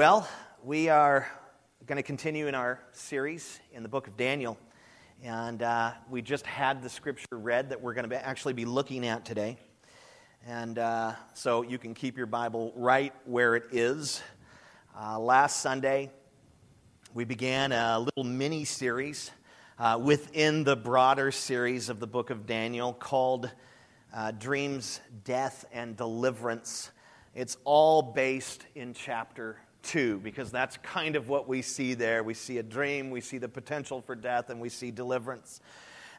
Well, we are going to continue in our series in the book of Daniel. And uh, we just had the scripture read that we're going to actually be looking at today. And uh, so you can keep your Bible right where it is. Uh, last Sunday, we began a little mini series uh, within the broader series of the book of Daniel called uh, Dreams, Death, and Deliverance. It's all based in chapter 2 because that's kind of what we see there. We see a dream, we see the potential for death, and we see deliverance.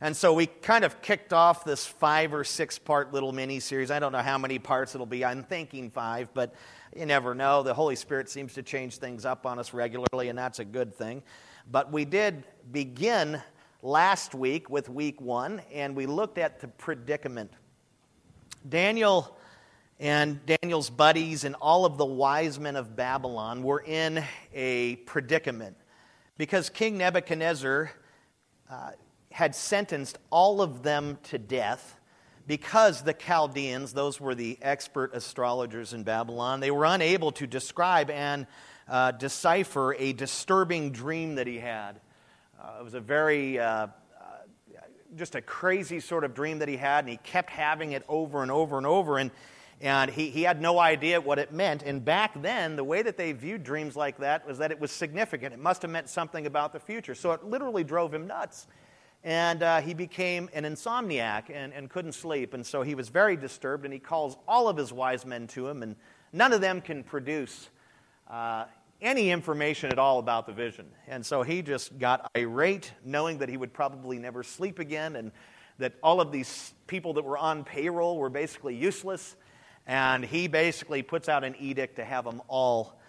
And so we kind of kicked off this five or six part little mini series. I don't know how many parts it'll be. I'm thinking five, but you never know. The Holy Spirit seems to change things up on us regularly, and that's a good thing. But we did begin last week with week one, and we looked at the predicament. Daniel and Daniel's buddies and all of the wise men of Babylon were in a predicament because King Nebuchadnezzar uh, had sentenced all of them to death because the Chaldeans, those were the expert astrologers in Babylon, they were unable to describe and uh, decipher a disturbing dream that he had. Uh, it was a very uh, uh, just a crazy sort of dream that he had, and he kept having it over and over and over. And and he, he had no idea what it meant. And back then, the way that they viewed dreams like that was that it was significant. It must have meant something about the future. So it literally drove him nuts. And uh, he became an insomniac and, and couldn't sleep. And so he was very disturbed, and he calls all of his wise men to him, and none of them can produce uh, any information at all about the vision. And so he just got irate, knowing that he would probably never sleep again, and that all of these people that were on payroll were basically useless. And he basically puts out an edict to have them all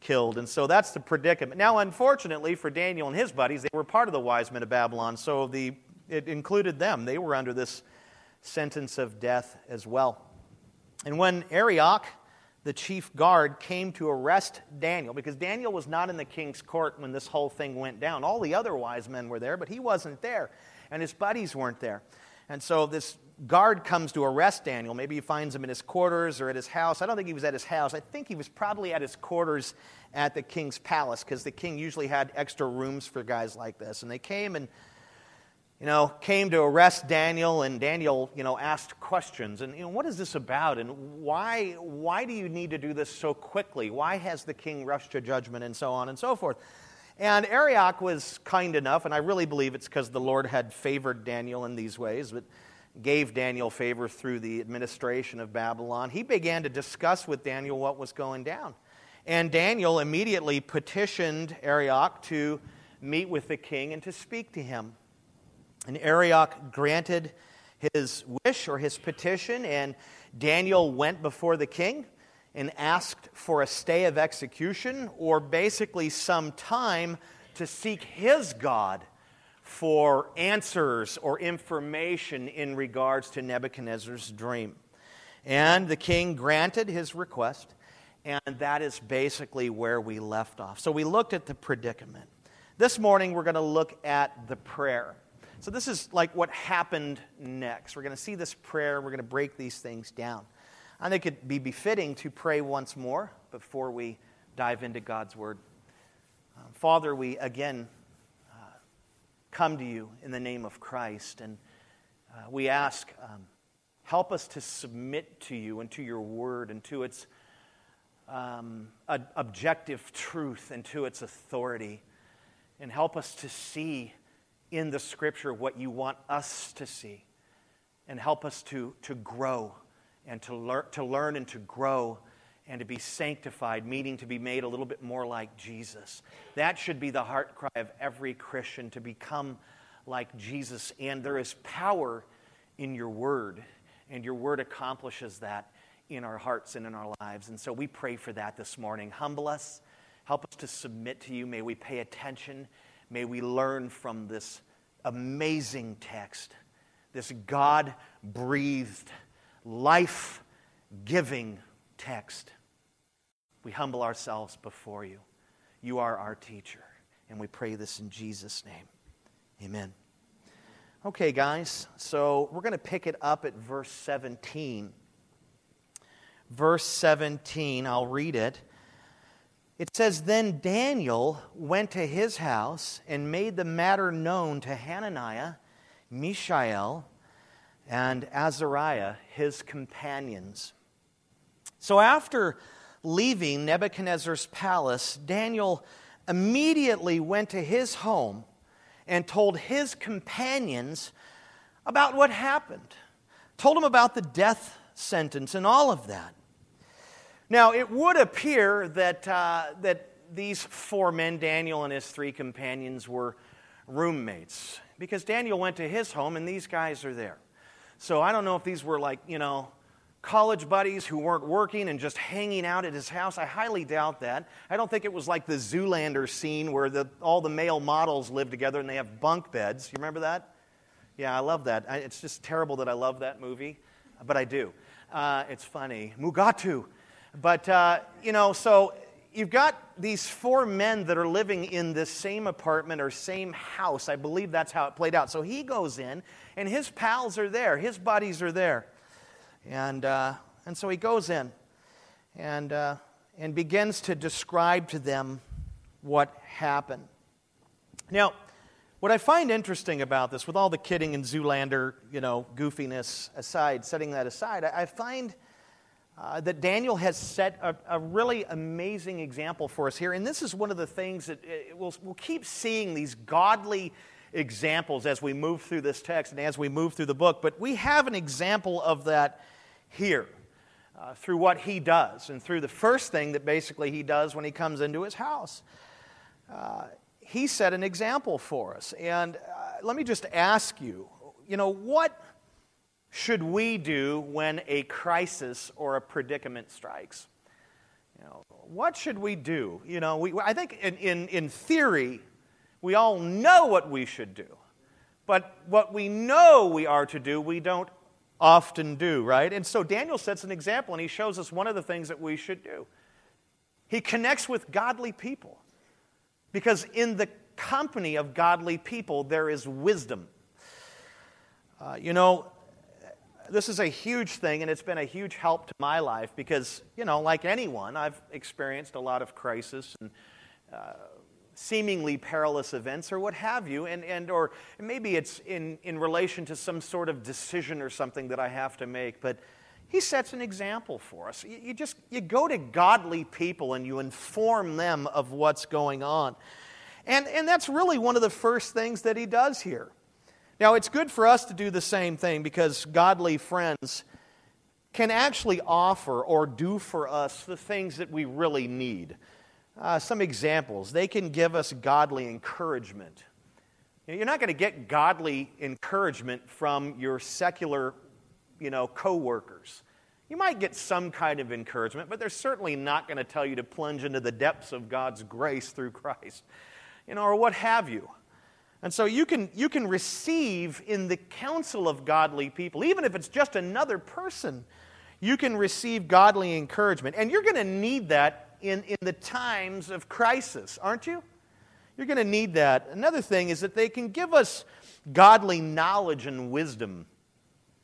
killed. And so that's the predicament. Now, unfortunately for Daniel and his buddies, they were part of the wise men of Babylon, so the, it included them. They were under this sentence of death as well. And when Arioch, the chief guard, came to arrest Daniel, because Daniel was not in the king's court when this whole thing went down. All the other wise men were there, but he wasn't there, and his buddies weren't there. And so this guard comes to arrest Daniel. Maybe he finds him in his quarters or at his house. I don't think he was at his house. I think he was probably at his quarters at the king's palace because the king usually had extra rooms for guys like this. And they came and you know, came to arrest Daniel, and Daniel, you know, asked questions. And, you know, what is this about? And why, why do you need to do this so quickly? Why has the king rushed to judgment? And so on and so forth. And Arioch was kind enough, and I really believe it's because the Lord had favored Daniel in these ways, but gave Daniel favor through the administration of Babylon, he began to discuss with Daniel what was going down. And Daniel immediately petitioned Arioch to meet with the king and to speak to him. And Arioch granted his wish or his petition, and Daniel went before the king and asked for a stay of execution or basically some time to seek his God for answers or information in regards to Nebuchadnezzar's dream. And the king granted his request, and that is basically where we left off. So we looked at the predicament. This morning, we're going to look at the prayer. So, this is like what happened next. We're going to see this prayer, we're going to break these things down. I think it'd be befitting to pray once more before we dive into God's Word. Uh, Father, we again come to you in the name of Christ. And uh, we ask, um, help us to submit to you and to your word and to its um, objective truth and to its authority. And help us to see in the scripture what you want us to see. And help us to, to grow and to, lear- to learn and to grow and to be sanctified, meaning to be made a little bit more like Jesus. That should be the heart cry of every Christian to become like Jesus. And there is power in your word, and your word accomplishes that in our hearts and in our lives. And so we pray for that this morning. Humble us, help us to submit to you. May we pay attention. May we learn from this amazing text, this God breathed, life giving text we humble ourselves before you. You are our teacher. And we pray this in Jesus' name. Amen. Okay, guys, so we're going to pick it up at verse 17. Verse 17, I'll read it. It says, Then Daniel went to his house and made the matter known to Hananiah, Mishael, and Azariah, his companions. So after leaving Nebuchadnezzar's palace, Daniel immediately went to his home and told his companions about what happened, told them about the death sentence and all of that. Now, it would appear that, uh, that these four men, Daniel and his three companions, were roommates because Daniel went to his home and these guys are there. So I don't know if these were like, you know, college buddies who weren't working and just hanging out at his house. I highly doubt that. I don't think it was like the Zoolander scene where the, all the male models live together and they have bunk beds. You remember that? Yeah, I love that. I, it's just terrible that I love that movie, but I do. Uh, it's funny. Mugatu. But, uh, you know, so you've got these four men that are living in this same apartment or same house. I believe that's how it played out. So he goes in, and his pals are there, his buddies are there. And, uh, and so he goes in and, uh, and begins to describe to them what happened. Now, what I find interesting about this, with all the kidding and Zoolander, you know, goofiness aside, setting that aside, I, find uh, that Daniel has set a, a, really amazing example for us here. And this is one of the things that uh, we'll, we'll keep seeing these godly examples as we move through this text and as we move through the book. But we have an example of that here uh, through what he does and through the first thing that basically he does when he comes into his house. Uh, he set an example for us. And uh, let me just ask you, you know, what should we do when a crisis or a predicament strikes? You know, what should we do? You know, we, I think in, in, in theory, we all know what we should do. But what we know we are to do, we don't often do, right? And so Daniel sets an example and he shows us one of the things that we should do. He connects with godly people because in the company of godly people, there is wisdom. Uh, you know, this is a huge thing, and it's been a huge help to my life because, you know, like anyone, I've experienced a lot of crisis and uh, seemingly perilous events or what have you, and, and or maybe it's in, in relation to some sort of decision or something that I have to make, but he sets an example for us. You, you just you go to godly people and you inform them of what's going on. And, and that's really one of the first things that he does here. Now, it's good for us to do the same thing because godly friends can actually offer or do for us the things that we really need. Uh, some examples they can give us godly encouragement. You're not going to get godly encouragement from your secular, you know, coworkers. You might get some kind of encouragement, but they're certainly not going to tell you to plunge into the depths of God's grace through Christ, you know, or what have you. And so you can, you can receive in the counsel of godly people, even if it's just another person, you can receive godly encouragement. And you're going to need that in, in the times of crisis, aren't you? You're going to need that. Another thing is that they can give us godly knowledge and wisdom.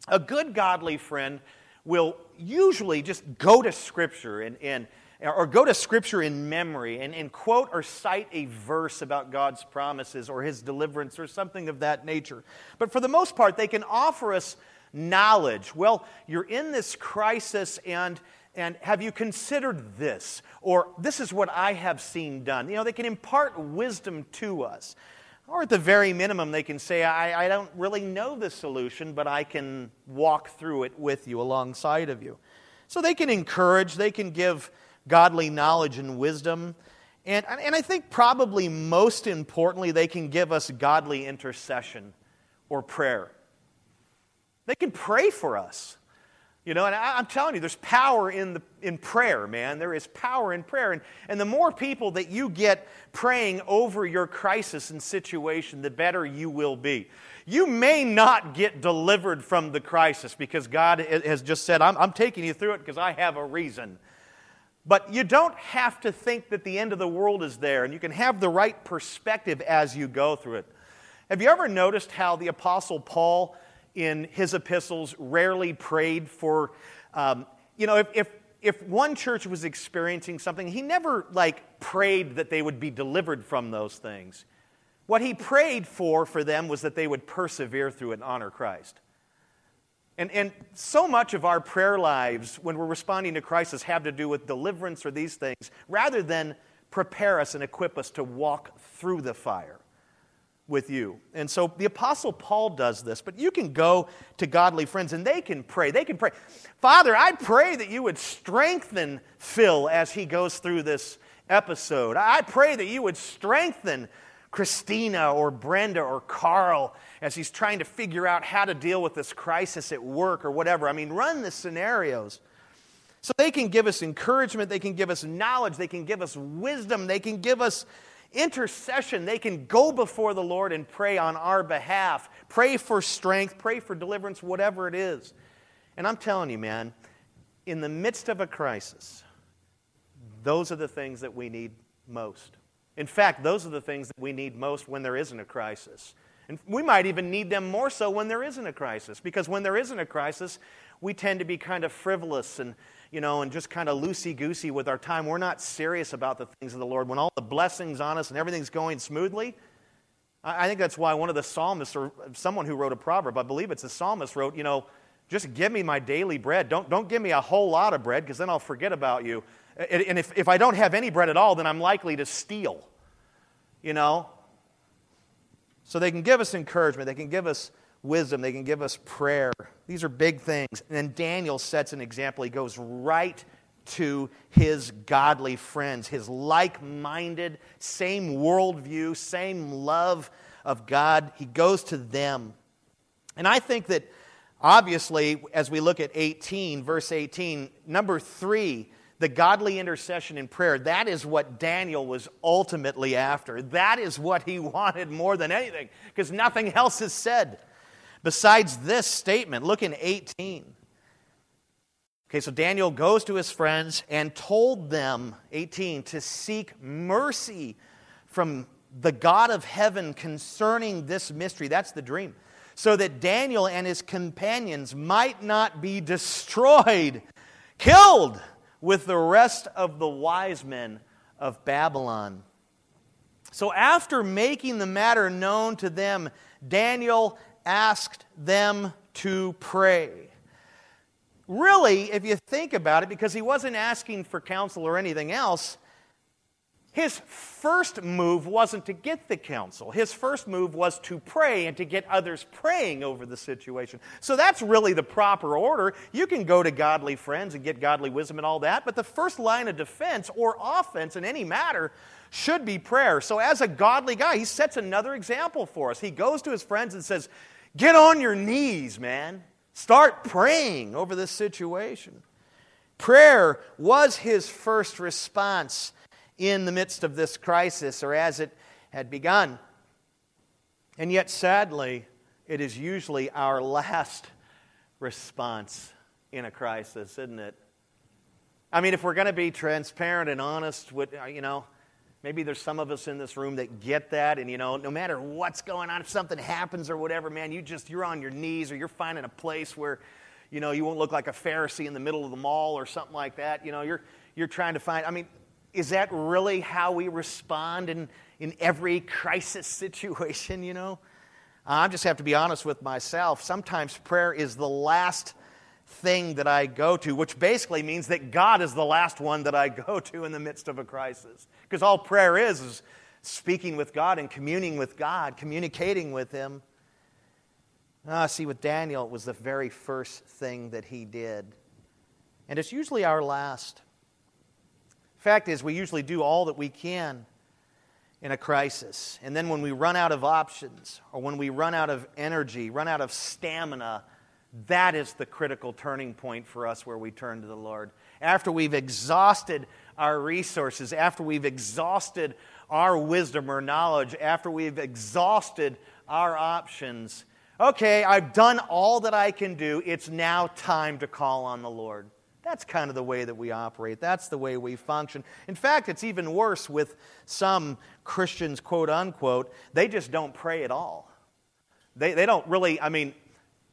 A good godly friend will usually just go to Scripture and, and or go to Scripture in memory and, and quote or cite a verse about God's promises or His deliverance or something of that nature. But for the most part, they can offer us knowledge. Well, you're in this crisis and and have you considered this? Or this is what I have seen done. You know, they can impart wisdom to us. Or at the very minimum, they can say, I, I don't really know the solution, but I can walk through it with you alongside of you. So they can encourage, they can give godly knowledge and wisdom. And, and I think probably most importantly, they can give us godly intercession or prayer. They can pray for us. You know, and I, am telling you, there's power in, the, in prayer, man. There is power in prayer. And, and the more people that you get praying over your crisis and situation, the better you will be. You may not get delivered from the crisis because God has just said, I'm, I'm taking you through it because I have a reason. But you don't have to think that the end of the world is there, and you can have the right perspective as you go through it. Have you ever noticed how the Apostle Paul, in his epistles, rarely prayed for, um, you know, if, if, if one church was experiencing something, he never like prayed that they would be delivered from those things. What he prayed for for them was that they would persevere through and honor Christ. And, and so much of our prayer lives when we're responding to crisis have to do with deliverance or these things, rather than prepare us and equip us to walk through the fire with you. And so the Apostle Paul does this, but you can go to godly friends and they can pray. They can pray, Father, I pray that you would strengthen Phil as he goes through this episode. I pray that you would strengthen Christina or Brenda or Carl as he's trying to figure out how to deal with this crisis at work or whatever. I mean, run the scenarios. So they can give us encouragement, they can give us knowledge, they can give us wisdom, they can give us intercession. They can go before the Lord and pray on our behalf, pray for strength, pray for deliverance, whatever it is. And I'm telling you, man, in the midst of a crisis, those are the things that we need most. In fact, those are the things that we need most when there isn't a crisis. And we might even need them more so when there isn't a crisis, because when there isn't a crisis, we tend to be kind of frivolous and, you know, and just kind of loosey goosey with our time. We're not serious about the things of the Lord. When all the blessings on us and everything's going smoothly, I think that's why one of the psalmists, or someone who wrote a proverb, I believe it's a psalmist, wrote, you know, just give me my daily bread. Don't, don't give me a whole lot of bread because then I'll forget about you. And if, if I don't have any bread at all, then I'm likely to steal. You know? So they can give us encouragement, they can give us wisdom, they can give us prayer. These are big things. And then Daniel sets an example. He goes right to his godly friends, his like minded, same worldview, same love of God. He goes to them. And I think that obviously, as we look at 18, verse 18, number three, the godly intercession in prayer, that is what Daniel was ultimately after. That is what he wanted more than anything, because nothing else is said besides this statement. Look in 18. Okay, so Daniel goes to his friends and told them, 18, to seek mercy from the God of heaven concerning this mystery. That's the dream. So that Daniel and his companions might not be destroyed, killed with the rest of the wise men of Babylon. So, after making the matter known to them, Daniel asked them to pray. Really, if you think about it, because he wasn't asking for counsel or anything else, his first move wasn't to get the counsel. His first move was to pray and to get others praying over the situation. So that's really the proper order. You can go to godly friends and get godly wisdom and all that, but the first line of defense or offense in any matter should be prayer. So, as a godly guy, he sets another example for us. He goes to his friends and says, Get on your knees, man. Start praying over this situation. Prayer was his first response in the midst of this crisis or as it had begun. And yet, sadly, it is usually our last response in a crisis, isn't it? I mean, if we're going to be transparent and honest, with, you know, maybe there's some of us in this room that get that, and you know, no matter what's going on, if something happens or whatever, man, you just you're on your knees or you're finding a place where, you know, you won't look like a Pharisee in the middle of the mall or something like that. You know, you're you're trying to find. I mean, is that really how we respond in, in every crisis situation, you know? I just have to be honest with myself. Sometimes prayer is the last thing that I go to, which basically means that God is the last one that I go to in the midst of a crisis. Because all prayer is is speaking with God and communing with God, communicating with Him. Ah, see, with Daniel, it was the very first thing that he did. And it's usually our last. Fact is, we usually do all that we can in a crisis. And then when we run out of options, or when we run out of energy, run out of stamina, that is the critical turning point for us where we turn to the Lord. After we've exhausted our resources, after we've exhausted our wisdom or knowledge, after we've exhausted our options, okay, I've done all that I can do. It's now time to call on the Lord. That's kind of the way that we operate. That's the way we function. In fact, it's even worse with some Christians, quote unquote. They just don't pray at all. They, they don't really, I mean,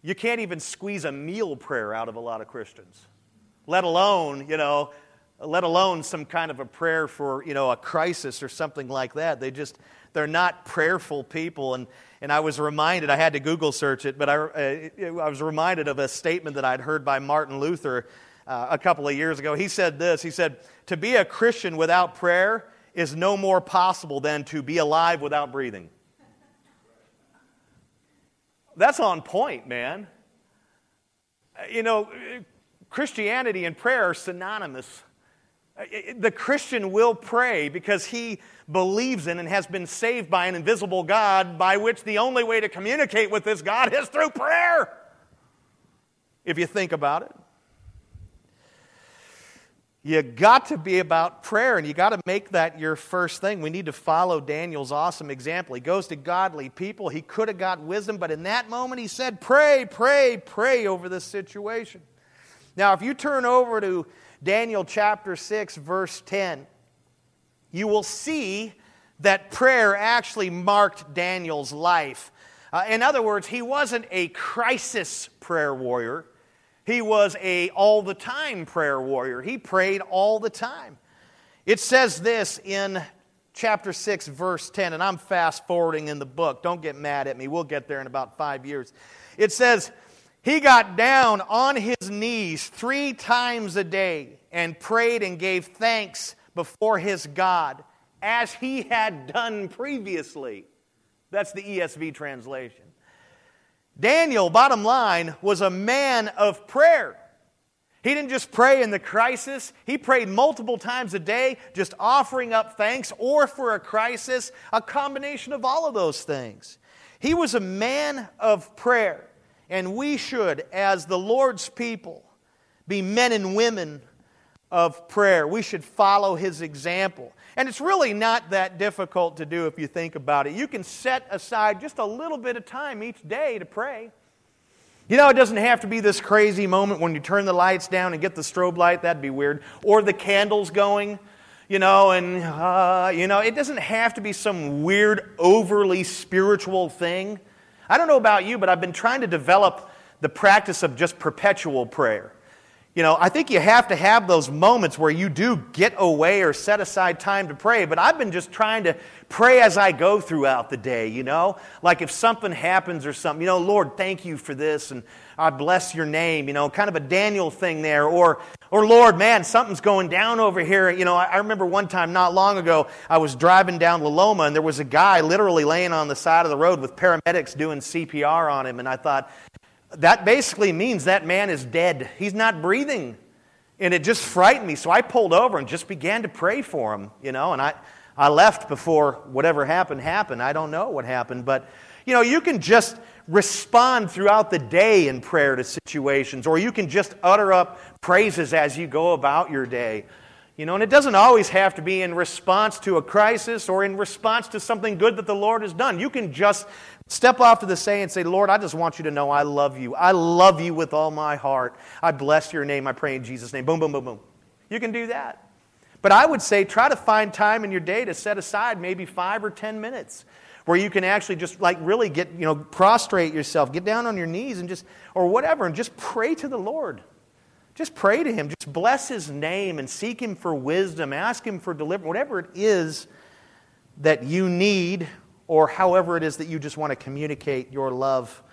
you can't even squeeze a meal prayer out of a lot of Christians. let alone, you know, let alone some kind of a prayer for, you know, a crisis or something like that. They just, they're not prayerful people. And, and I was reminded, I had to Google search it, but I, uh, I was reminded of a statement that I'd heard by Martin Luther uh, a couple of years ago. He said this He said, To be a Christian without prayer is no more possible than to be alive without breathing. That's on point, man. You know, Christianity and prayer are synonymous. The Christian will pray because he believes in and has been saved by an invisible God, by which the only way to communicate with this God is through prayer. If you think about it, you got to be about prayer and you got to make that your first thing. We need to follow Daniel's awesome example. He goes to godly people. He could have got wisdom, but in that moment he said, Pray, pray, pray over this situation. Now, if you turn over to Daniel chapter 6, verse 10, you will see that prayer actually marked Daniel's life. Uh, in other words, he wasn't a crisis prayer warrior. He was a all the time prayer warrior. He prayed all the time. It says this in chapter 6 verse 10 and I'm fast forwarding in the book. Don't get mad at me. We'll get there in about 5 years. It says he got down on his knees 3 times a day and prayed and gave thanks before his God as he had done previously. That's the ESV translation. Daniel, bottom line, was a man of prayer. He didn't just pray in the crisis, he prayed multiple times a day, just offering up thanks or for a crisis, a combination of all of those things. He was a man of prayer, and we should, as the Lord's people, be men and women of prayer. We should follow his example. And it's really not that difficult to do if you think about it. You can set aside just a little bit of time each day to pray. You know, it doesn't have to be this crazy moment when you turn the lights down and get the strobe light, that'd be weird. Or the candles going, you know, and, uh, you know, it doesn't have to be some weird, overly spiritual thing. I don't know about you, but I've been trying to develop the practice of just perpetual prayer. You know, I think you have to have those moments where you do get away or set aside time to pray, but I've been just trying to pray as I go throughout the day, you know? Like if something happens or something, you know, Lord, thank you for this and I bless your name, you know, kind of a Daniel thing there. Or, or Lord, man, something's going down over here. You know, I, remember one time not long ago, I was driving down La Loma and there was a guy literally laying on the side of the road with paramedics doing CPR on him. And I thought, that basically means that man is dead. He's not breathing. And it just frightened me. So I pulled over and just began to pray for him, you know, and I, I left before whatever happened happened. I don't know what happened, but you know, you can just respond throughout the day in prayer to situations, or you can just utter up praises as you go about your day. You know, and it doesn't always have to be in response to a crisis or in response to something good that the Lord has done. You can just step off to the say and say, Lord, I just want you to know I love you. I love you with all my heart. I bless your name. I pray in Jesus' name. Boom, boom, boom, boom. You can do that. But I would say try to find time in your day to set aside maybe five or ten minutes where you can actually just like really get, you know, prostrate yourself, get down on your knees and just, or whatever, and just pray to the Lord. Just pray to Him. Just bless His name and seek Him for wisdom. Ask Him for deliverance. Whatever it is that you need, or however it is that you just want to communicate your love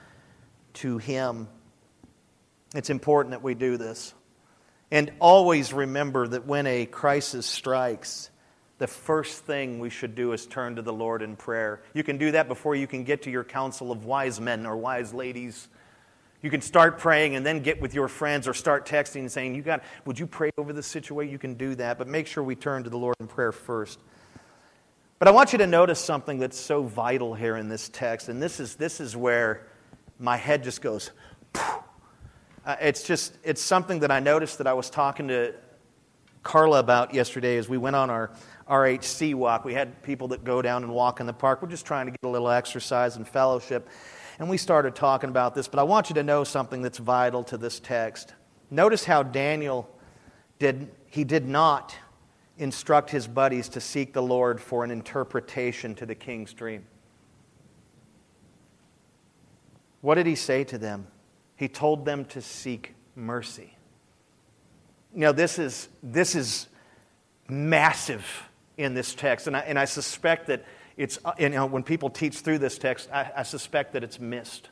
to Him. It's important that we do this. And always remember that when a crisis strikes, the first thing we should do is turn to the Lord in prayer. You can do that before you can get to your council of wise men or wise ladies you can start praying and then get with your friends or start texting and saying, You got, would you pray over this situation? You can do that, but make sure we turn to the Lord in prayer first. But I want you to notice something that's so vital here in this text, and this is, this is where my head just goes, uh, it's just, it's something that I noticed that I was talking to Carla about yesterday as we went on our RHC walk. We had people that go down and walk in the park. We're just trying to get a little exercise and fellowship and we started talking about this, but I want you to know something that's vital to this text. Notice how Daniel did, he did not instruct his buddies to seek the Lord for an interpretation to the king's dream. What did he say to them? He told them to seek mercy. Now, this is, this is massive in this text, and I, and I suspect that it's, you know, when people teach through this text, I, I suspect that it's missed.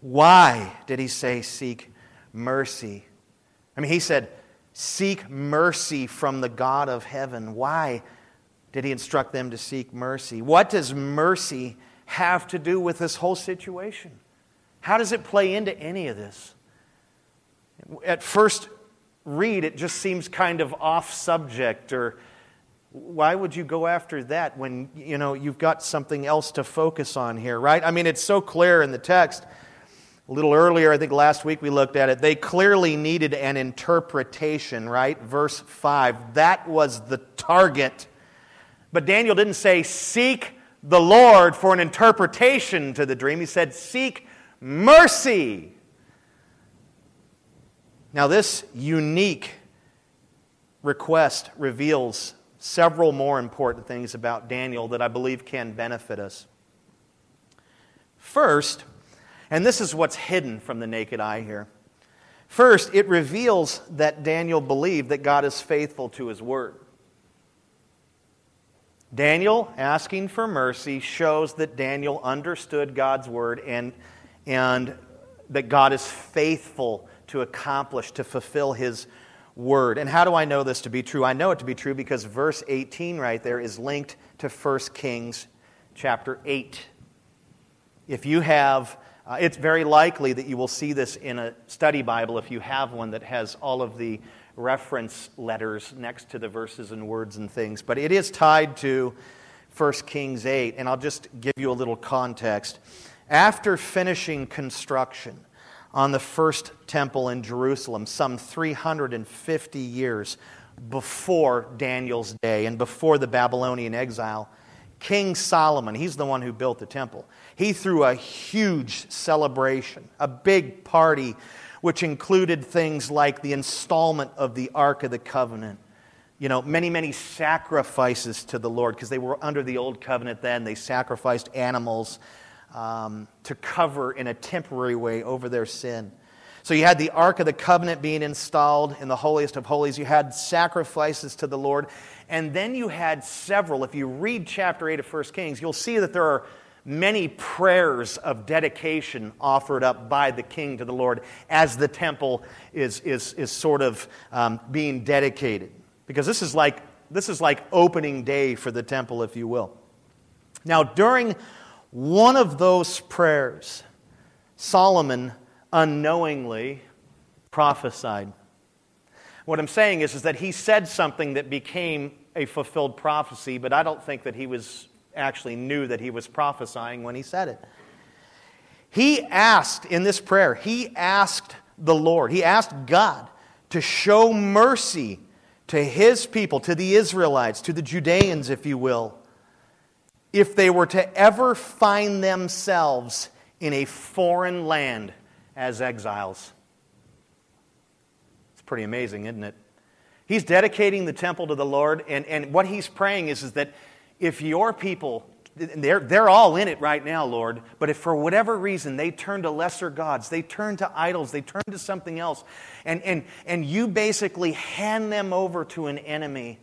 Why did he say, seek mercy? I mean, he said, seek mercy from the God of heaven. Why did he instruct them to seek mercy? What does mercy have to do with this whole situation? How does it play into any of this? At first read, it just seems kind of off subject or why would you go after that when you know you've got something else to focus on here right i mean it's so clear in the text a little earlier i think last week we looked at it. They clearly needed an interpretation right? Verse 5 that was the target. But daniel didn't say seek the lord for an interpretation to the dream. He said seek mercy. Now this unique request reveals several more important things about Daniel that I believe can benefit us. First, and this is what's hidden from the naked eye here. First, it reveals that Daniel believed that God is faithful to his word. Daniel asking for mercy shows that Daniel understood God's word and, and that God is faithful to accomplish, to fulfill his word. And how do I know this to be true? I know it to be true because verse 18 right there is linked to 1 Kings chapter 8. If you have, uh, it's very likely that you will see this in a study Bible if you have one that has all of the reference letters next to the verses and words and things. But it is tied to 1 Kings 8, and I'll just give you a little context. After finishing construction, on the first temple in Jerusalem, some 350 years before Daniel's day and before the Babylonian exile. King Solomon, he's the one who built the temple, he threw a huge celebration, a big party, which included things like the installment of the Ark of the Covenant. You know, many, many sacrifices to the Lord because they were under the old covenant then. They sacrificed animals um, to cover in a temporary way over their sin. So you had the Ark of the Covenant being installed in the holiest of holies. You had sacrifices to the Lord. And then you had several. If you read chapter 8 of 1 Kings, you'll see that there are many prayers of dedication offered up by the king to the Lord as the temple is, is, is sort of um, being dedicated. Because this is, like, this is like opening day for the temple, if you will. Now, during one of those prayers, Solomon unknowingly prophesied. What I'm saying is, is that he said something that became a fulfilled prophecy, but I don't think that he was actually knew that he was prophesying when he said it. He asked in this prayer, he asked the Lord, he asked God to show mercy to his people, to the Israelites, to the Judeans, if you will, if they were to ever find themselves in a foreign land as exiles. It's pretty amazing, isn't it? He's dedicating the temple to the Lord, and, and what he's praying is, is that if your people, they're, they're all in it right now, Lord, but if for whatever reason they turn to lesser gods, they turn to idols, they turn to something else, and, and, and you basically hand them over to an enemy,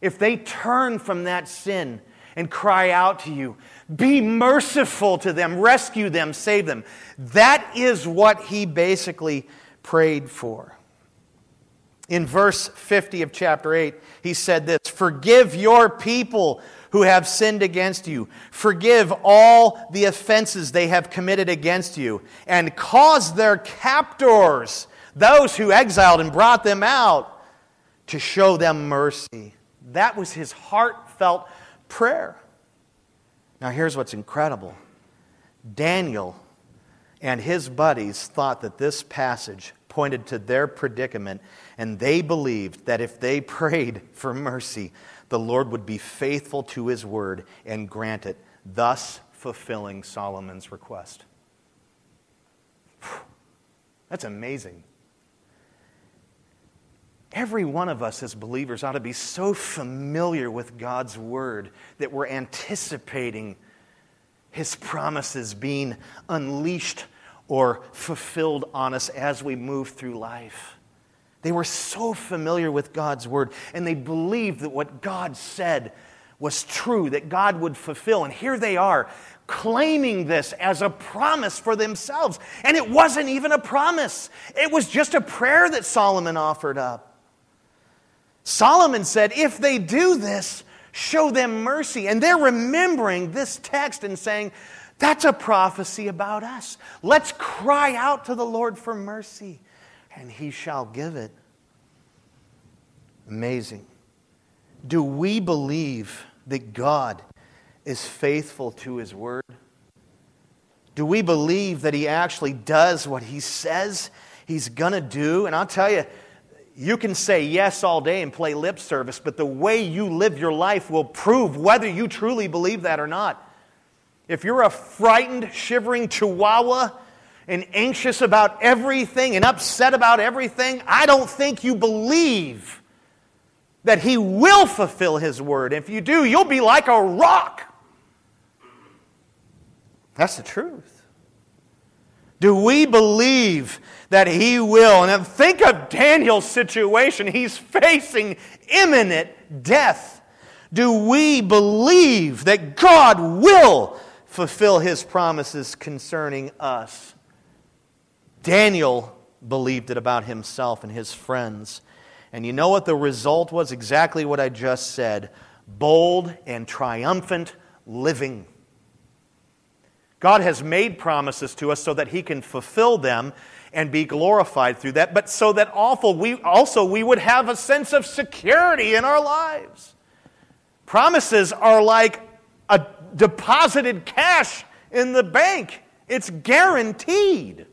if they turn from that sin, and cry out to you. Be merciful to them, rescue them, save them. That is what he basically prayed for. In verse 50 of chapter 8, he said this Forgive your people who have sinned against you. Forgive all the offenses they have committed against you, and cause their captors, those who exiled and brought them out, to show them mercy. That was his heartfelt prayer. Now, here's what's incredible Daniel and his buddies thought that this passage pointed to their predicament, and they believed that if they prayed for mercy, the Lord would be faithful to his word and grant it, thus fulfilling Solomon's request. That's amazing. Every one of us as believers ought to be so familiar with God's word that we're anticipating his promises being unleashed or fulfilled on us as we move through life. They were so familiar with God's word, and they believed that what God said was true, that God would fulfill. And here they are, claiming this as a promise for themselves. And it wasn't even a promise, it was just a prayer that Solomon offered up. Solomon said, If they do this, show them mercy. And they're remembering this text and saying, That's a prophecy about us. Let's cry out to the Lord for mercy and he shall give it. Amazing. Do we believe that God is faithful to his word? Do we believe that he actually does what he says he's going to do? And I'll tell you, you can say yes all day and play lip service, but the way you live your life will prove whether you truly believe that or not. If you're a frightened, shivering chihuahua, and anxious about everything and upset about everything, I don't think you believe that He will fulfill His word. If you do, you'll be like a rock. That's the truth. Do we believe that He will? And think of Daniel's situation. He's facing imminent death. Do we believe that God will fulfill His promises concerning us? Daniel believed it about himself and his friends. And you know what the result was? Exactly what I just said bold and triumphant living. God has made promises to us so that He can fulfill them and be glorified through that, but so that awful we also we would have a sense of security in our lives. Promises are like deposited cash in the bank. It's guaranteed.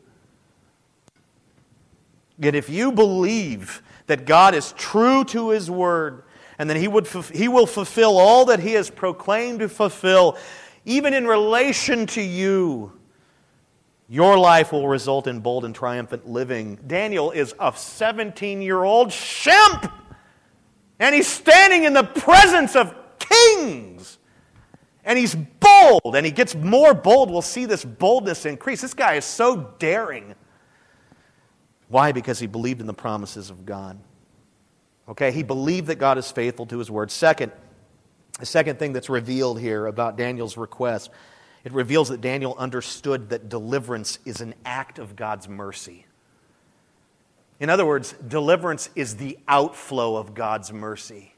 Yet if you believe that God is true to his word and that he, would, he will fulfill all that he has proclaimed to fulfill, even in relation to you, your life will result in bold and triumphant living. Daniel is a 17 year old shemp, and he's standing in the presence of kings. And he's bold, and he gets more bold. We'll see this boldness increase. This guy is so daring. Why? Because he believed in the promises of God. Okay, he believed that God is faithful to his word. Second, the second thing that's revealed here about Daniel's request, it reveals that Daniel understood that deliverance is an act of God's mercy. In other words, deliverance is the outflow of God's mercy.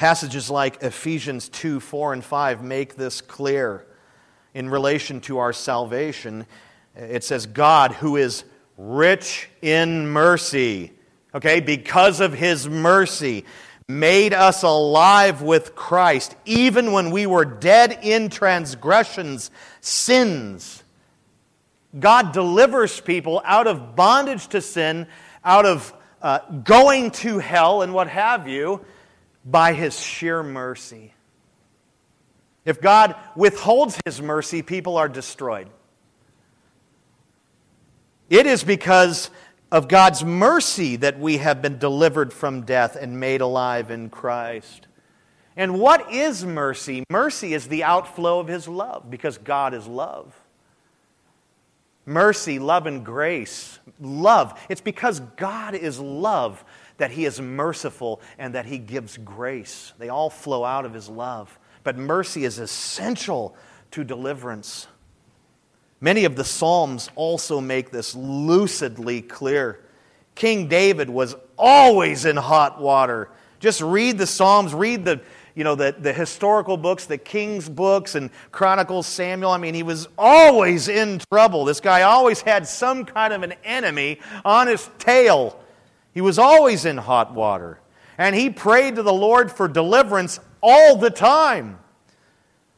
Passages like Ephesians 2 4 and 5 make this clear in relation to our salvation. It says, God, who is rich in mercy, okay, because of his mercy, made us alive with Christ, even when we were dead in transgressions, sins. God delivers people out of bondage to sin, out of uh, going to hell and what have you, by his sheer mercy. If God withholds his mercy, people are destroyed. It is because of God's mercy that we have been delivered from death and made alive in Christ. And what is mercy? Mercy is the outflow of His love because God is love. Mercy, love, and grace. Love. It's because God is love that He is merciful and that He gives grace. They all flow out of His love. But mercy is essential to deliverance. Many of the Psalms also make this lucidly clear. King David was always in hot water. Just read the Psalms, read the, you know, the, the historical books, the King's books and Chronicles Samuel. I mean, he was always in trouble. This guy always had some kind of an enemy on his tail. He was always in hot water. And he prayed to the Lord for deliverance all the time.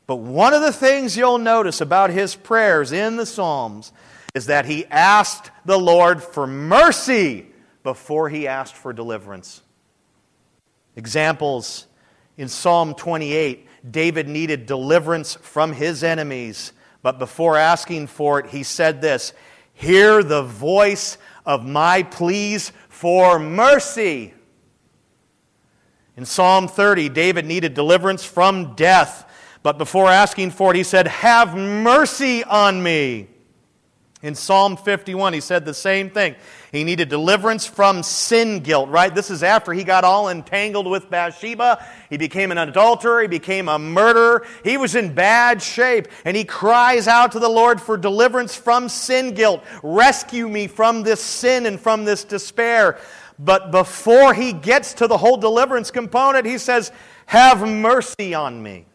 But one of the things you'll notice about his prayers in the Psalms is that he asked the Lord for mercy before he asked for deliverance. Examples in Psalm 28 David needed deliverance from his enemies, but before asking for it, he said this Hear the voice of my pleas for mercy. In Psalm 30, David needed deliverance from death. But before asking for it, he said, Have mercy on me. In Psalm 51, he said the same thing. He needed deliverance from sin guilt, right? This is after he got all entangled with Bathsheba. He became an adulterer. He became a murderer. He was in bad shape. And he cries out to the Lord for deliverance from sin guilt. Rescue me from this sin and from this despair. But before he gets to the whole deliverance component, he says, Have mercy on me.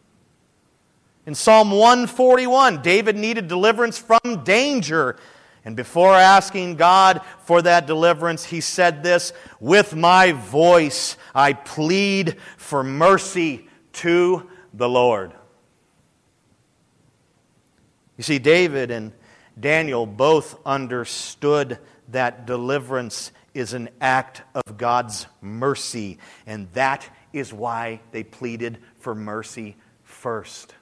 In Psalm 141, David needed deliverance from danger. And before asking God for that deliverance, he said this With my voice I plead for mercy to the Lord. You see, David and Daniel both understood that deliverance is an act of God's mercy, and that is why they pleaded for mercy first.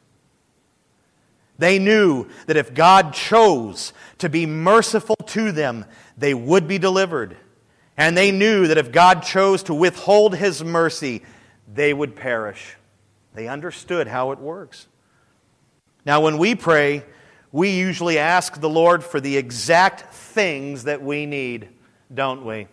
They knew that if God chose to be merciful to them, they would be delivered. And they knew that if God chose to withhold his mercy, they would perish. They understood how it works. Now, when we pray, we usually ask the Lord for the exact things that we need, don't we?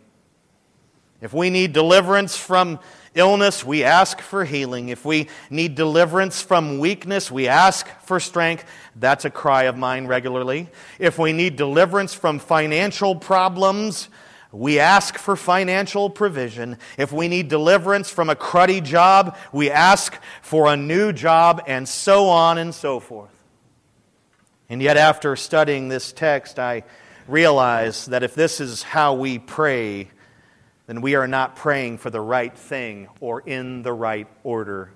If we need deliverance from illness, we ask for healing. If we need deliverance from weakness, we ask for strength. That's a cry of mine regularly. If we need deliverance from financial problems, we ask for financial provision. If we need deliverance from a cruddy job, we ask for a new job, and so on and so forth. And yet, after studying this text, I realize that if this is how we pray, then we are not praying for the right thing or in the right order.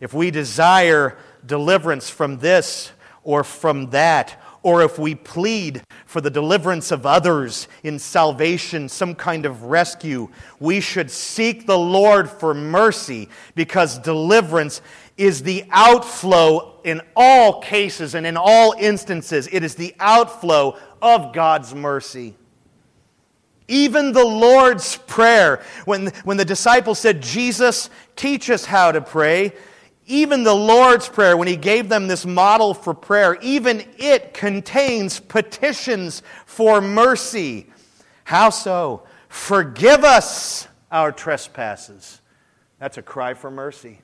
If we desire deliverance from this or from that, or if we plead for the deliverance of others in salvation, some kind of rescue, we should seek the Lord for mercy because deliverance is the outflow in all cases and in all instances. It is the outflow of God's mercy. Even the Lord's Prayer, when, when the disciples said, Jesus, teach us how to pray, even the Lord's Prayer, when He gave them this model for prayer, even it contains petitions for mercy. How so? Forgive us our trespasses. That's a cry for mercy.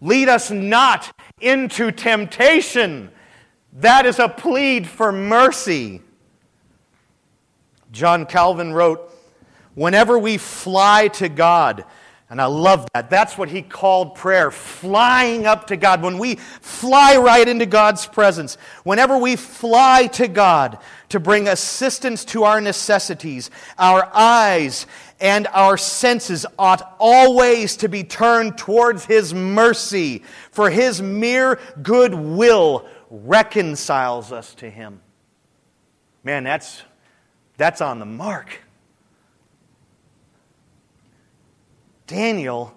Lead us not into temptation. That is a plead for mercy. John Calvin wrote, Whenever we fly to God, and I love that. That's what he called prayer flying up to God. When we fly right into God's presence, whenever we fly to God to bring assistance to our necessities, our eyes and our senses ought always to be turned towards his mercy, for his mere good will reconciles us to him. Man, that's that's on the mark. Daniel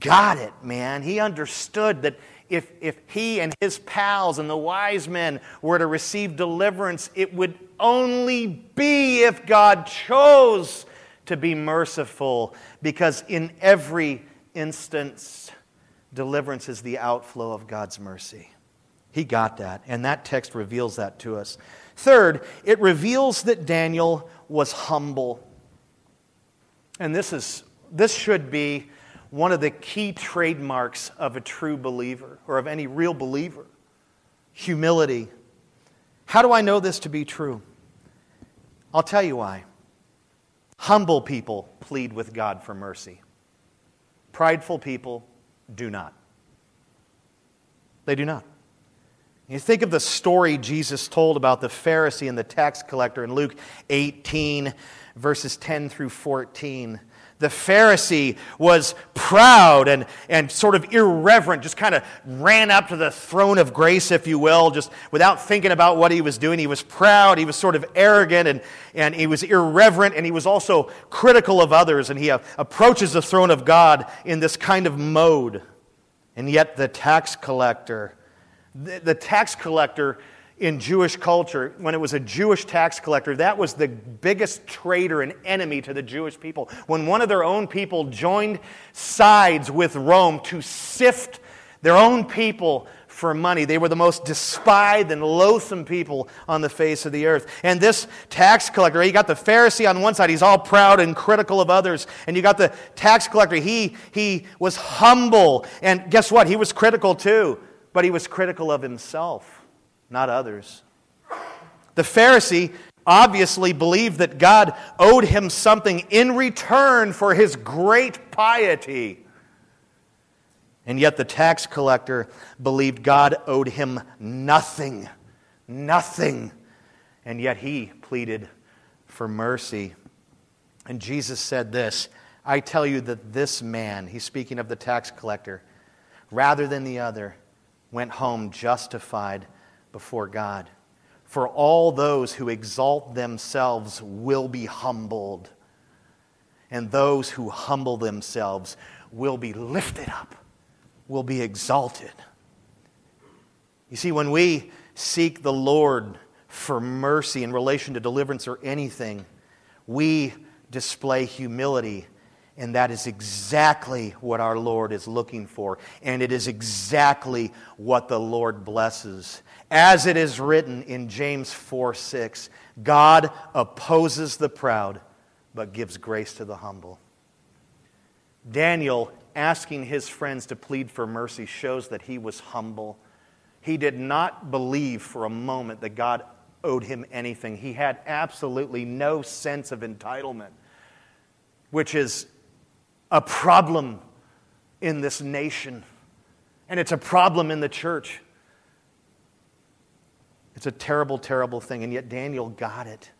got it, man. He understood that if, if he and his pals and the wise men were to receive deliverance, it would only be if God chose to be merciful, because in every instance, deliverance is the outflow of God's mercy. He got that, and that text reveals that to us. Third, it reveals that Daniel was humble. And this, is, this should be one of the key trademarks of a true believer or of any real believer humility. How do I know this to be true? I'll tell you why. Humble people plead with God for mercy, prideful people do not. They do not. You think of the story Jesus told about the Pharisee and the tax collector in Luke 18, verses 10 through 14. The Pharisee was proud and, and sort of irreverent, just kind of ran up to the throne of grace, if you will, just without thinking about what he was doing. He was proud, he was sort of arrogant, and, and he was irreverent, and he was also critical of others. And he approaches the throne of God in this kind of mode. And yet, the tax collector, the, the tax collector in Jewish culture, when it was a Jewish tax collector, that was the biggest traitor and enemy to the Jewish people. When one of their own people joined sides with Rome to sift their own people for money. They were the most despised and loathsome people on the face of the earth. And this tax collector, you got the Pharisee on one side, he's all proud and critical of others. And you got the tax collector, he, he was humble. And guess what? He was critical too, but he was critical of himself, not others. The Pharisee obviously believed that God owed him something in return for his great piety. And yet the tax collector believed God owed him nothing. Nothing. And yet he pleaded for mercy. And Jesus said this I tell you that this man, he's speaking of the tax collector, rather than the other, went home justified before God. For all those who exalt themselves will be humbled, and those who humble themselves will be lifted up will be exalted. You see, when we seek the Lord for mercy in relation to deliverance or anything, we display humility. And that is exactly what our Lord is looking for. And it is exactly what the Lord blesses. As it is written in James 4 6, God opposes the proud, but gives grace to the humble. Daniel asking his friends to plead for mercy shows that he was humble. He did not believe for a moment that God owed him anything. He had absolutely no sense of entitlement, which is a problem in this nation. And it's a problem in the church. It's a terrible, terrible thing. And yet Daniel got it.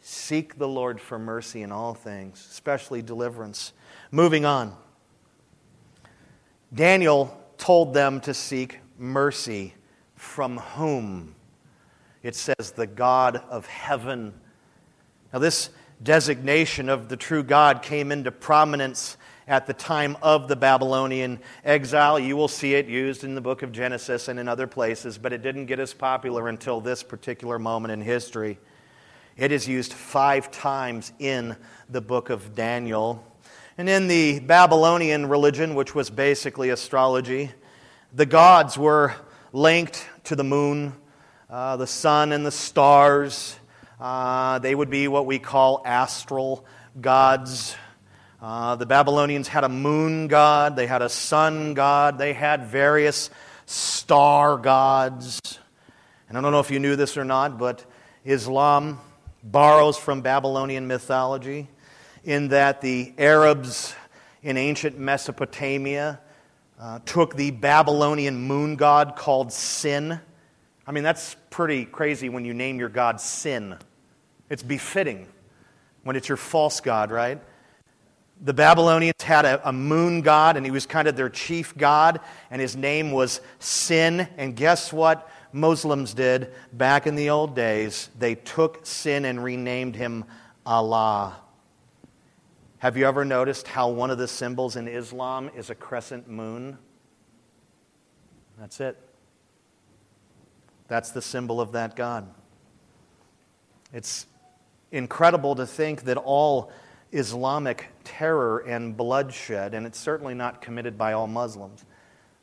Seek the Lord for mercy in all things, especially deliverance. Moving on. Daniel told them to seek mercy from whom? It says, the God of heaven. Now, this designation of the true God came into prominence at the time of the Babylonian exile. You will see it used in the book of Genesis and in other places, but it didn't get as popular until this particular moment in history. It is used five times in the book of Daniel. And in the Babylonian religion, which was basically astrology, the gods were linked to the moon, uh, the sun, and the stars. Uh, they would be what we call astral gods. Uh, the Babylonians had a moon god, they had a sun god, they had various star gods. And I don't know if you knew this or not, but Islam borrows from Babylonian mythology in that the Arabs in ancient Mesopotamia uh, took the Babylonian moon god called Sin. I mean, that's pretty crazy when you name your god Sin. It's befitting when it's your false god, right? The Babylonians had a, a, moon god, and he was kind of their chief god, and his name was Sin. And guess what Muslims did back in the old days? They took Sin and renamed him Allah. Have you ever noticed how one of the symbols in Islam is a crescent moon? That's it. That's the symbol of that God. It's incredible to think that all Islamic terror and bloodshed, and it's certainly not committed by all Muslims,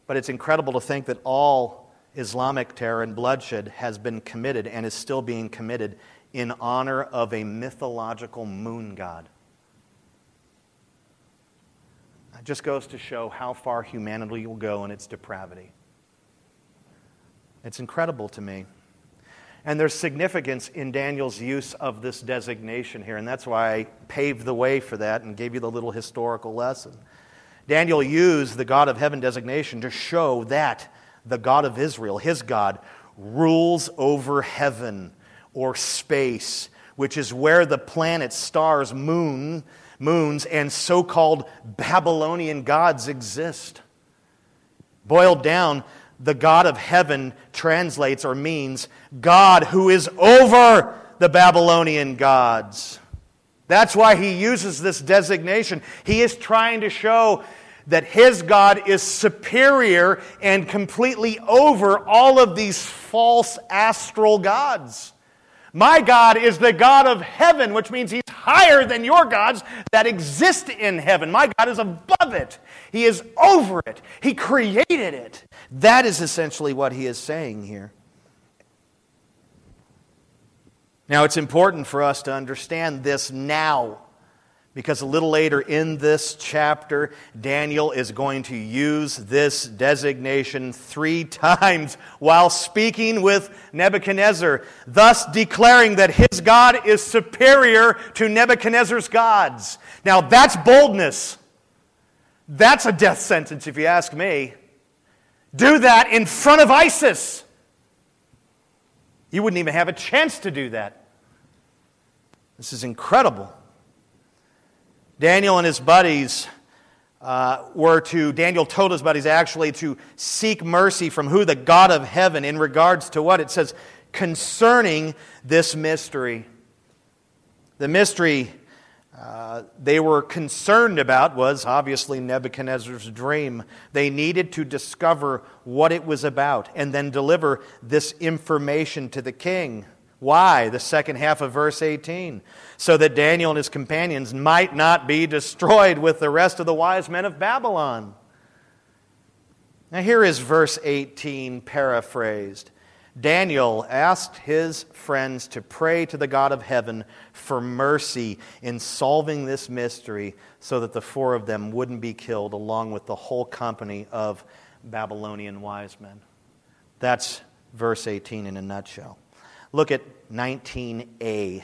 but it's incredible to think that all Islamic terror and bloodshed has been committed and is still being committed in honor of a mythological moon god. It just goes to show how far humanity will go in its depravity. It's incredible to me. And there's significance in Daniel's use of this designation here, and that's why I paved the way for that and gave you the little historical lesson. Daniel used the God of heaven designation to show that the God of Israel, his God, rules over heaven or space, which is where the planets, stars, moon, moons, and so called Babylonian gods exist. Boiled down, the God of heaven translates or means God who is over the Babylonian gods. That's why he uses this designation. He is trying to show that his God is superior and completely over all of these false astral gods. My God is the God of heaven, which means He's higher than your gods that exist in heaven. My God is above it, He is over it, He created it. That is essentially what He is saying here. Now, it's important for us to understand this now. Because a little later in this chapter, Daniel is going to use this designation three times while speaking with Nebuchadnezzar, thus declaring that his God is superior to Nebuchadnezzar's gods. Now, that's boldness. That's a death sentence, if you ask me. Do that in front of ISIS. You wouldn't even have a chance to do that. This is incredible. Daniel and his buddies uh, were to, Daniel told his buddies actually to seek mercy from who? The God of heaven in regards to what? It says, concerning this mystery. The mystery uh, they were concerned about was obviously Nebuchadnezzar's dream. They needed to discover what it was about and then deliver this information to the king. Why? The second half of verse 18. So that Daniel and his companions might not be destroyed with the rest of the wise men of Babylon. Now, here is verse 18 paraphrased. Daniel asked his friends to pray to the God of heaven for mercy in solving this mystery so that the four of them wouldn't be killed along with the whole company of Babylonian wise men. That's verse 18 in a nutshell. Look at 19a.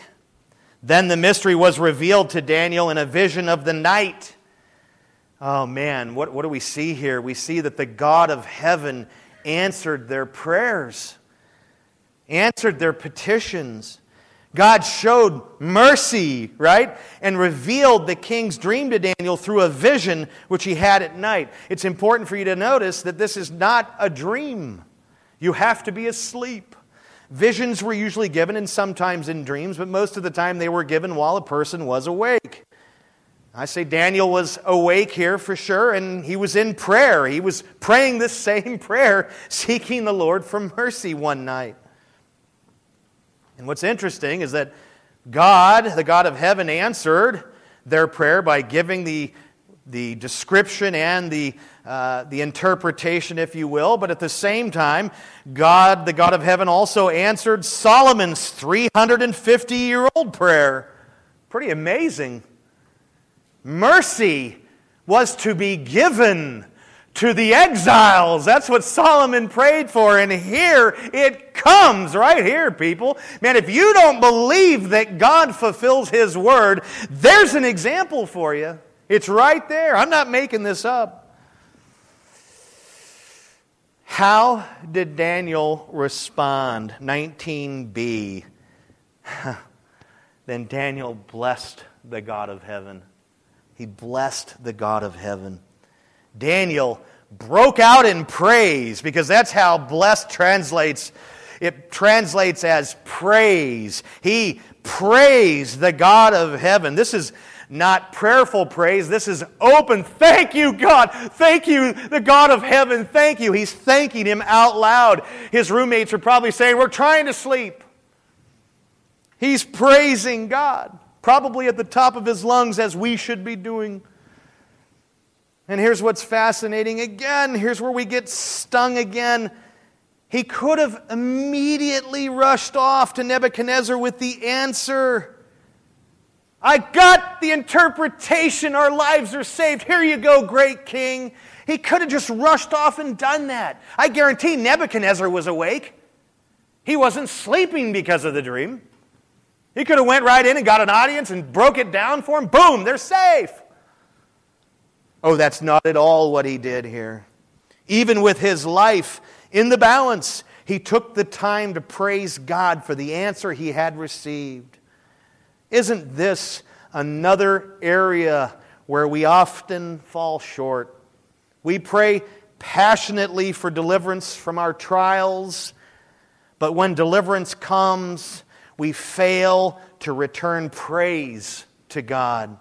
Then the mystery was revealed to Daniel in a vision of the night. Oh man, what, what do we see here? We see that the God of heaven answered their prayers, answered their petitions. God showed mercy, right? And revealed the king's dream to Daniel through a vision which he had at night. It's important for you to notice that this is not a dream. You have to be asleep. Visions were usually given and sometimes in dreams, but most of the time they were given while a person was awake. I say Daniel was awake here for sure, and he was in prayer. He was praying this same prayer, seeking the Lord for mercy one night. And what's interesting is that God, the God of heaven, answered their prayer by giving the, the description and the uh, the interpretation, if you will. But at the same time, God, the God of heaven, also answered Solomon's 350 year old prayer. Pretty amazing. Mercy was to be given to the exiles. That's what Solomon prayed for. And here it comes, right here, people. Man, if you don't believe that God fulfills His word, there's an example for you. It's right there. I'm not making this up. How did Daniel respond? 19b. then Daniel blessed the God of heaven. He blessed the God of heaven. Daniel broke out in praise because that's how blessed translates. It translates as praise. He praised the God of heaven. This is not prayerful praise. This is open. Thank you, God. Thank you, the God of heaven. Thank you. He's thanking him out loud. His roommates are probably saying, We're trying to sleep. He's praising God, probably at the top of his lungs, as we should be doing. And here's what's fascinating again. Here's where we get stung again. He could have immediately rushed off to Nebuchadnezzar with the answer. I got the interpretation. Our lives are saved. Here you go, great king. He could have just rushed off and done that. I guarantee Nebuchadnezzar was awake. He wasn't sleeping because of the dream. He could have went right in and got an audience and broke it down for him. Boom, they're safe. Oh, that's not at all what he did here. Even with his life in the balance, he took the time to praise God for the answer he had received. Isn't this another area where we often fall short? We pray passionately for deliverance from our trials, but when deliverance comes, we fail to return praise to God.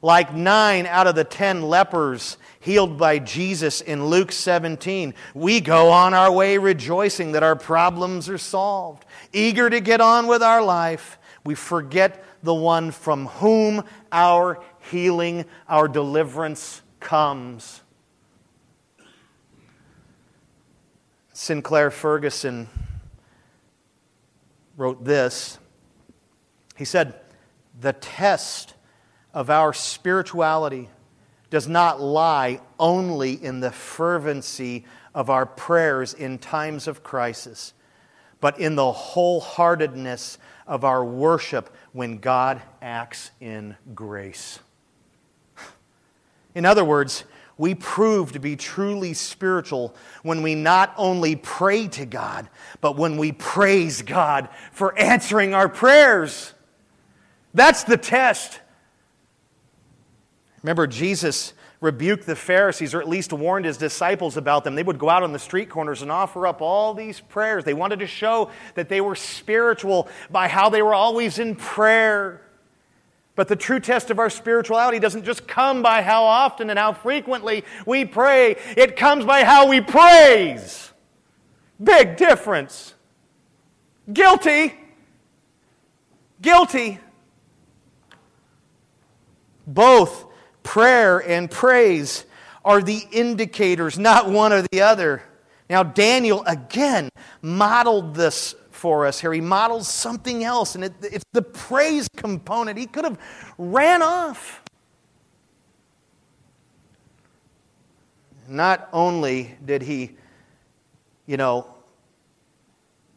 Like nine out of the ten lepers healed by Jesus in Luke 17, we go on our way rejoicing that our problems are solved, eager to get on with our life. We forget the one from whom our healing, our deliverance comes. Sinclair Ferguson wrote this. He said, The test of our spirituality does not lie only in the fervency of our prayers in times of crisis, but in the wholeheartedness of our worship when God acts in grace. In other words, we prove to be truly spiritual when we not only pray to God, but when we praise God for answering our prayers. That's the test. Remember, Jesus rebuked the Pharisees, or at least warned his disciples about them. They would go out on the street corners and offer up all these prayers. They wanted to show that they were spiritual by how they were always in prayer. But the true test of our spirituality doesn't just come by how often and how frequently we pray, it comes by how we praise. Big difference. Guilty. Guilty. Both prayer and praise are the indicators, not one or the other. Now, Daniel again modeled this for us here. He models something else, and it, it's the praise component. He could have ran off. Not only did he, you know,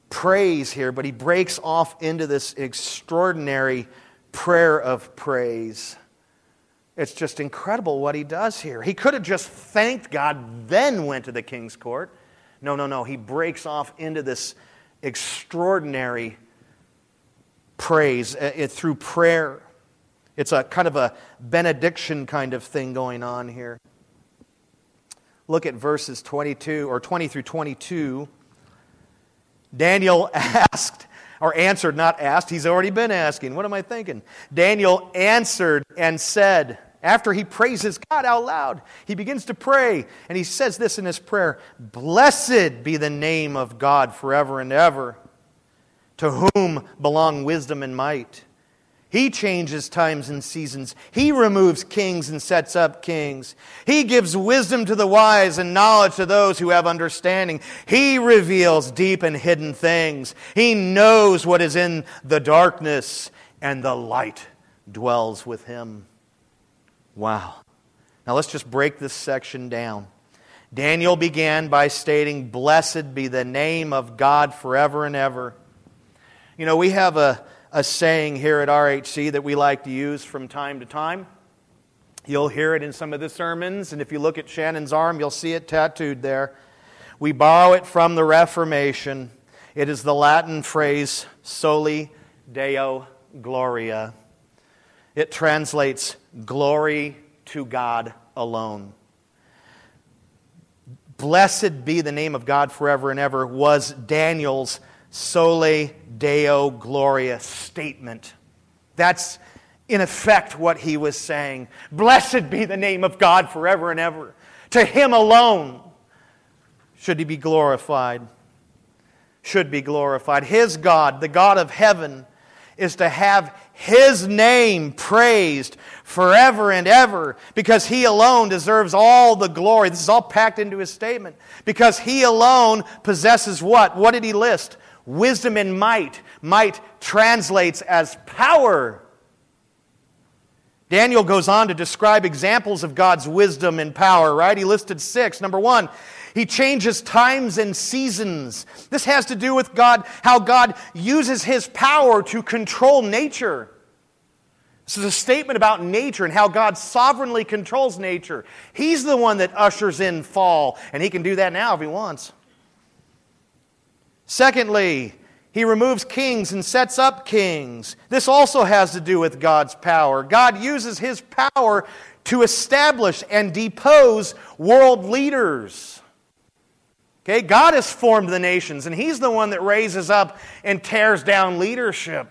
praise here, but he breaks off into this extraordinary prayer of praise. It's just incredible what he does here. He could have just thanked God, then went to the king's court. No, no, no. He breaks off into this extraordinary praise uh, through prayer. It's a kind of a benediction kind of thing going on here. Look at verses 22 or 20 through 22. Daniel asked, or answered, not asked, he's already been asking. What am I thinking? Daniel answered and said, after he praises God out loud, he begins to pray, and he says this in his prayer Blessed be the name of God forever and ever, to whom belong wisdom and might. He changes times and seasons. He removes kings and sets up kings. He gives wisdom to the wise and knowledge to those who have understanding. He reveals deep and hidden things. He knows what is in the darkness, and the light dwells with him. Wow. Now let's just break this section down. Daniel began by stating, Blessed be the name of God forever and ever. You know, we have a, a saying here at RHC that we like to use from time to time. You'll hear it in some of the sermons, and if you look at Shannon's arm, you'll see it tattooed there. We borrow it from the Reformation. It is the Latin phrase soli deo gloria. It translates glory to God alone. Blessed be the name of God forever and ever was Daniel's soli deo gloria statement. That's in effect what he was saying. Blessed be the name of God forever and ever. To him alone should he be glorified. Should be glorified. His God, the God of heaven, is to have his name praised forever and ever because He alone deserves all the glory. This is all packed into His statement. Because He alone possesses what? What did He list? Wisdom and might. Might translates as power. Daniel goes on to describe examples of God's wisdom and power, right? He listed six. Number one, he changes times and seasons. This has to do with God, how God uses his power to control nature. Is a statement about nature and how God sovereignly controls nature. He's the one that ushers in fall, and he can do that now if he wants. Secondly, he removes kings and sets up kings. This also has to do with God's power. God uses his power to establish and depose world leaders. Okay, God has formed the nations, and He's the one that raises up and tears down leadership.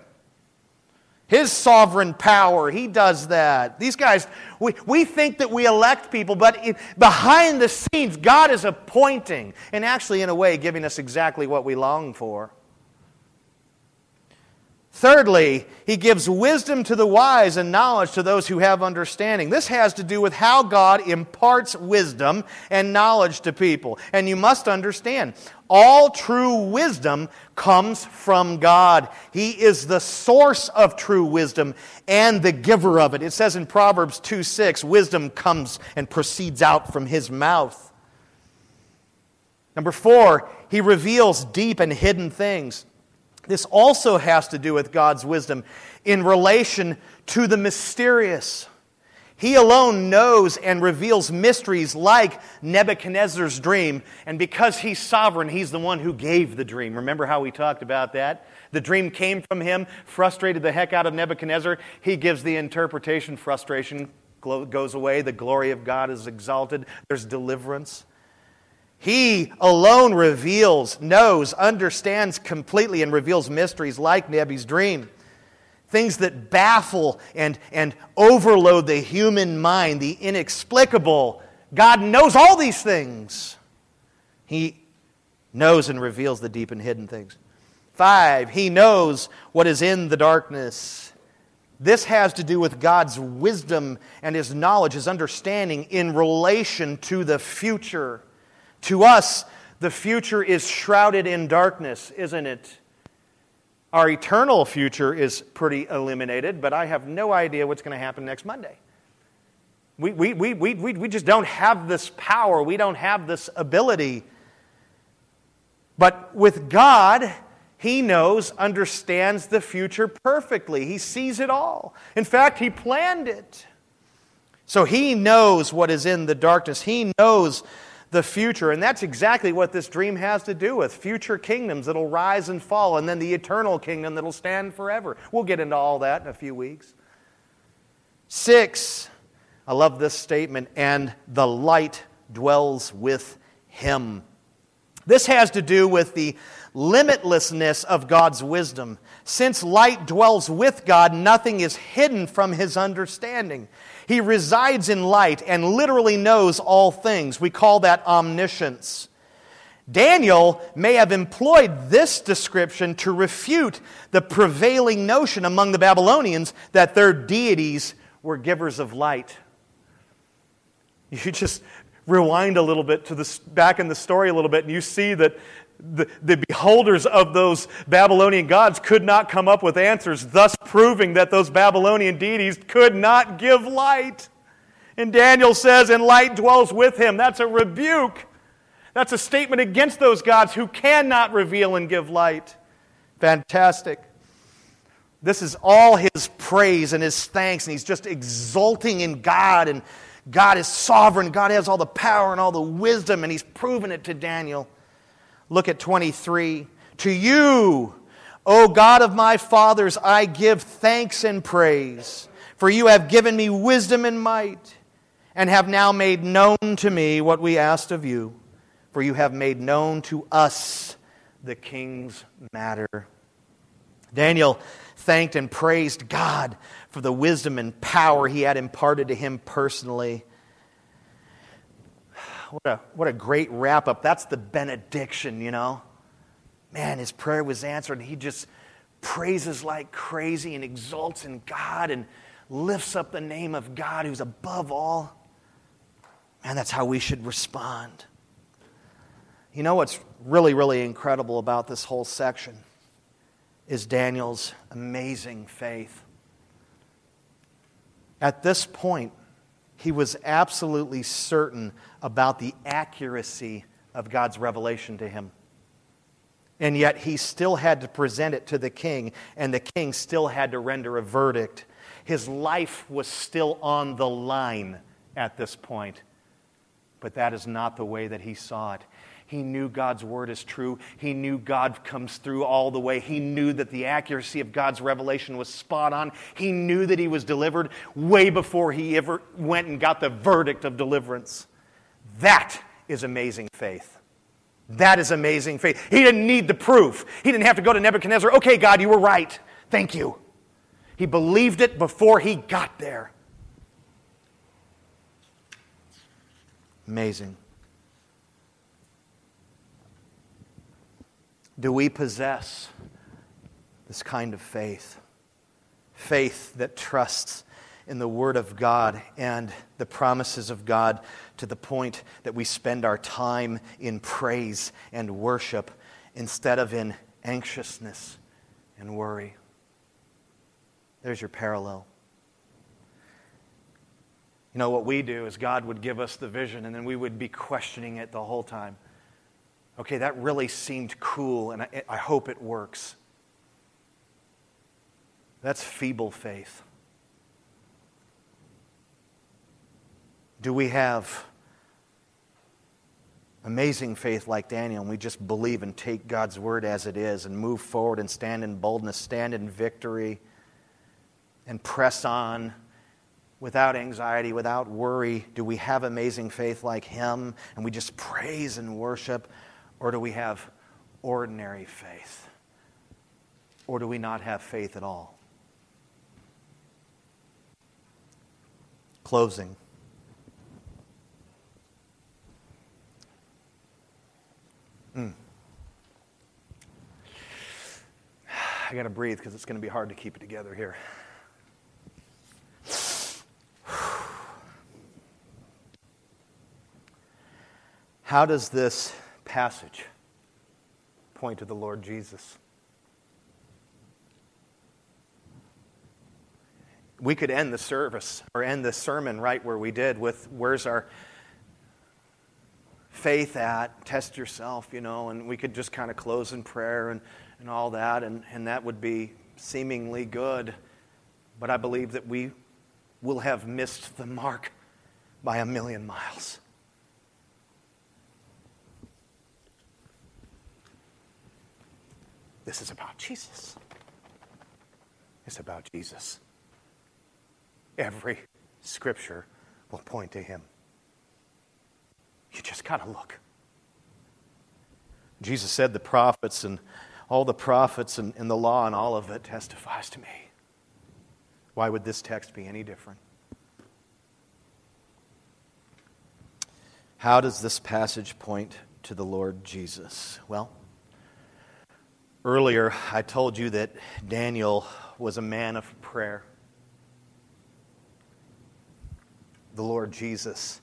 His sovereign power, He does that. These guys, we, we think that we elect people, but it, behind the scenes, God is appointing and actually, in a way, giving us exactly what we long for. Thirdly, he gives wisdom to the wise and knowledge to those who have understanding. This has to do with how God imparts wisdom and knowledge to people. And you must understand, all true wisdom comes from God. He is the source of true wisdom and the giver of it. It says in Proverbs 2 6, wisdom comes and proceeds out from his mouth. Number four, he reveals deep and hidden things. This also has to do with God's wisdom in relation to the mysterious. He alone knows and reveals mysteries like Nebuchadnezzar's dream. And because he's sovereign, he's the one who gave the dream. Remember how we talked about that? The dream came from him, frustrated the heck out of Nebuchadnezzar. He gives the interpretation, frustration goes away, the glory of God is exalted, there's deliverance. He alone reveals, knows, understands completely, and reveals mysteries like Nebi's dream. Things that baffle and, and overload the human mind, the inexplicable. God knows all these things. He knows and reveals the deep and hidden things. Five, he knows what is in the darkness. This has to do with God's wisdom and his knowledge, his understanding in relation to the future. To us, the future is shrouded in darkness, isn't it? Our eternal future is pretty eliminated, but I have no idea what's going to happen next Monday. We, we, we, we, we just don't have this power, we don't have this ability. But with God, He knows, understands the future perfectly. He sees it all. In fact, He planned it. So He knows what is in the darkness. He knows the future. And that's exactly what this dream has to do with future kingdoms that'll rise and fall, and then the eternal kingdom that'll stand forever. We'll get into all that in a few weeks. Six, I love this statement, and the light dwells with him. This has to do with the limitlessness of God's wisdom. Since light dwells with God, nothing is hidden from his understanding. He resides in light and literally knows all things. We call that omniscience. Daniel may have employed this description to refute the prevailing notion among the Babylonians that their deities were givers of light. You just rewind a little bit to the back in the story a little bit, and you see that the, the beholders of those Babylonian gods could not come up with answers, thus proving that those Babylonian deities could not give light. And Daniel says, and light dwells with him. That's a rebuke. That's a statement against those gods who cannot reveal and give light. Fantastic. This is all his praise and his thanks, and he's just exulting in God. And God is sovereign. God has all the power and all the wisdom, and he's proven it to Daniel. Look at 23. To you, O God of my fathers, I give thanks and praise, for you have given me wisdom and might, and have now made known to me what we asked of you, for you have made known to us the king's matter. Daniel thanked and praised God for the wisdom and power he had imparted to him personally. What a, what a great wrap up. That's the benediction, you know. Man, his prayer was answered, he just praises like crazy and exalts in God and lifts up the name of God who's above all. Man, that's how we should respond. You know what's really, really incredible about this whole section is Daniel's amazing faith. At this point, he was absolutely certain about the accuracy of God's revelation to him. And yet he still had to present it to the king, and the king still had to render a verdict. His life was still on the line at this point. But that is not the way that he saw it. He knew God's word is true. He knew God comes through all the way. He knew that the accuracy of God's revelation was spot on. He knew that he was delivered way before he ever went and got the verdict of deliverance. That is amazing faith. That is amazing faith. He didn't need the proof. He didn't have to go to Nebuchadnezzar, okay, God, you were right. Thank you. He believed it before he got there. Amazing. Do we possess this kind of faith? Faith that trusts in the Word of God and the promises of God to the point that we spend our time in praise and worship instead of in anxiousness and worry. There's your parallel. You know, what we do is God would give us the vision, and then we would be questioning it the whole time. Okay, that really seemed cool, and I, I hope it works. That's feeble faith. Do we have amazing faith like Daniel and we just believe and take God's word as it is and move forward and stand in boldness, stand in victory, and press on without anxiety, without worry? Do we have amazing faith like him and we just praise and worship? Or do we have ordinary faith? Or do we not have faith at all? Closing. Mm. I got to breathe because it's going to be hard to keep it together here. How does this passage point to the Lord Jesus? We could end the service or end the sermon right where we did with where's our faith at, test yourself, you know, and we could just kind of close in prayer and, and all that, and, and that would be seemingly good. But I believe that we will have missed the mark by a million miles. This is about Jesus. It's about Jesus. Every scripture will point to him. You just got to look. Jesus said the prophets and all the prophets and, and the law and all of it testifies to me. Why would this text be any different? How does this passage point to the Lord Jesus? Well, earlier I told you that Daniel was a man of prayer. The Lord Jesus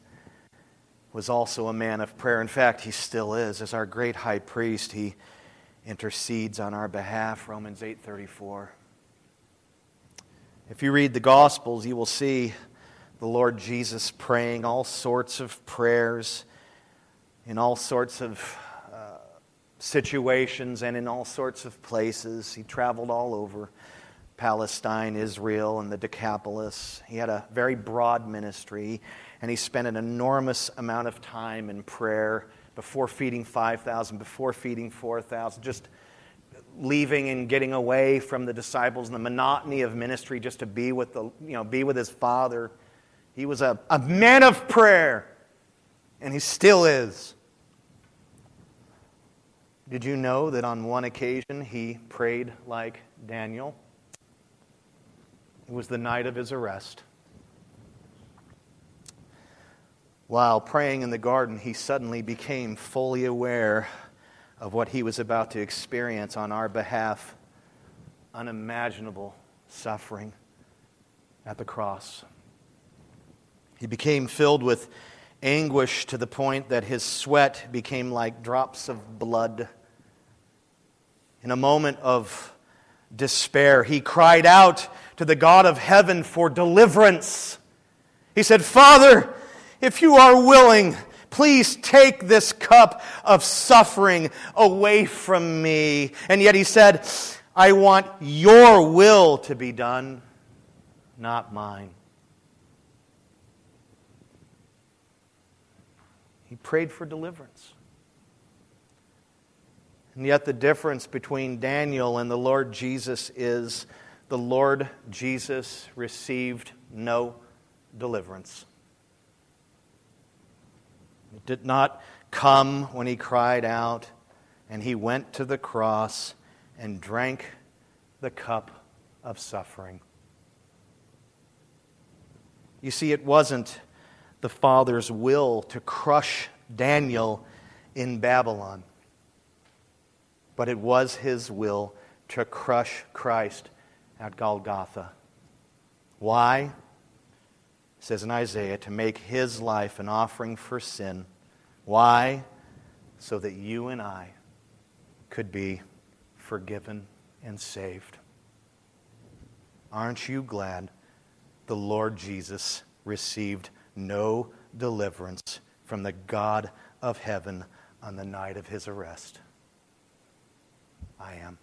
was also a man of prayer. In fact, he still is. As our great high priest, he intercedes on our behalf, Romans 8:34. If you read the Gospels, you will see the Lord Jesus praying all sorts of prayers in all sorts of uh, situations and in all sorts of places. He traveled all over Palestine, Israel, and the Decapolis. He had a very broad ministry and he spent an enormous amount of time in prayer before feeding 5,000, before feeding 4,000, just leaving and getting away from the disciples and the monotony of ministry just to be with, the, you know, be with his father. He was a, a man of prayer, and he still is. Did you know that on one occasion he prayed like Daniel? It was the night of his arrest. While praying in the garden, he suddenly became fully aware of what he was about to experience on our behalf unimaginable suffering at the cross. He became filled with anguish to the point that his sweat became like drops of blood. In a moment of despair, he cried out to the God of heaven for deliverance. He said, Father, if you are willing, please take this cup of suffering away from me. And yet he said, I want your will to be done, not mine. He prayed for deliverance. And yet, the difference between Daniel and the Lord Jesus is the Lord Jesus received no deliverance. It did not come when he cried out and he went to the cross and drank the cup of suffering. You see, it wasn't the Father's will to crush Daniel in Babylon, but it was his will to crush Christ at Golgotha. Why? It says in Isaiah, to make his life an offering for sin. Why? So that you and I could be forgiven and saved. Aren't you glad the Lord Jesus received no deliverance from the God of heaven on the night of his arrest? I am.